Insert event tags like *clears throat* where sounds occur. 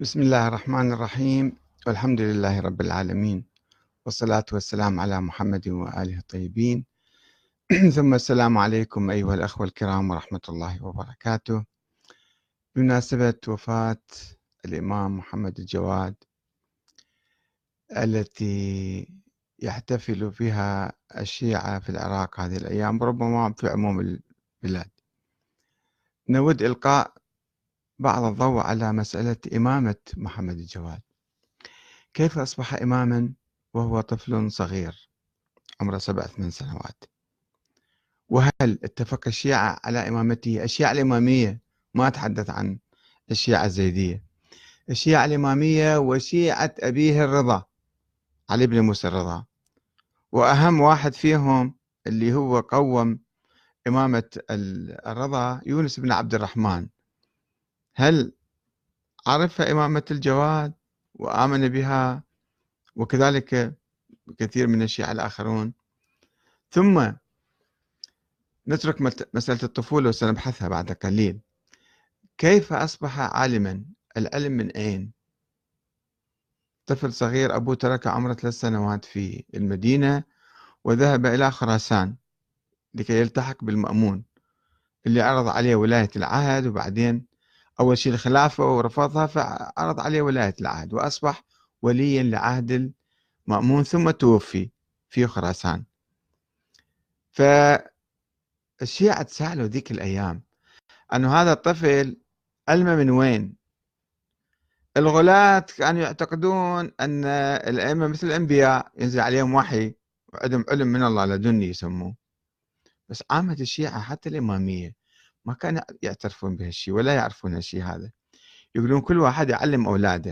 بسم الله الرحمن الرحيم. والحمد لله رب العالمين. والصلاة والسلام على محمد وآله الطيبين. *clears throat* ثم السلام عليكم أيها الأخوة الكرام ورحمة الله وبركاته. بمناسبة وفاة الإمام محمد الجواد التي يحتفل بها الشيعة في العراق هذه الأيام ربما في عموم البلاد. نود إلقاء بعض الضوء على مسألة إمامة محمد الجواد. كيف أصبح إماما وهو طفل صغير عمره سبع ثمان سنوات؟ وهل اتفق الشيعة على إمامته؟ الشيعة الإمامية ما أتحدث عن الشيعة الزيدية. الشيعة الإمامية وشيعة أبيه الرضا علي بن موسى الرضا. وأهم واحد فيهم اللي هو قوم إمامة الرضا يونس بن عبد الرحمن. هل عرف إمامة الجواد وآمن بها وكذلك كثير من الشيعة الآخرون؟ ثم نترك مسألة الطفولة وسنبحثها بعد قليل. كيف أصبح عالما؟ العلم من أين؟ طفل صغير أبوه ترك عمره ثلاث سنوات في المدينة وذهب إلى خراسان لكي يلتحق بالمأمون اللي عرض عليه ولاية العهد وبعدين أول شيء الخلافة ورفضها فعرض عليه ولاية العهد وأصبح وليا لعهد المأمون ثم توفي في خراسان. فالشيعة تسألوا ذيك الأيام أنه هذا الطفل علمه من وين؟ الغلاة كانوا يعتقدون أن الأئمة مثل الأنبياء ينزل عليهم وحي وعندهم علم من الله لدني يسموه. بس عامة الشيعة حتى الإمامية ما كانوا يعترفون بهالشيء ولا يعرفون هالشيء هذا. يقولون كل واحد يعلم أولاده.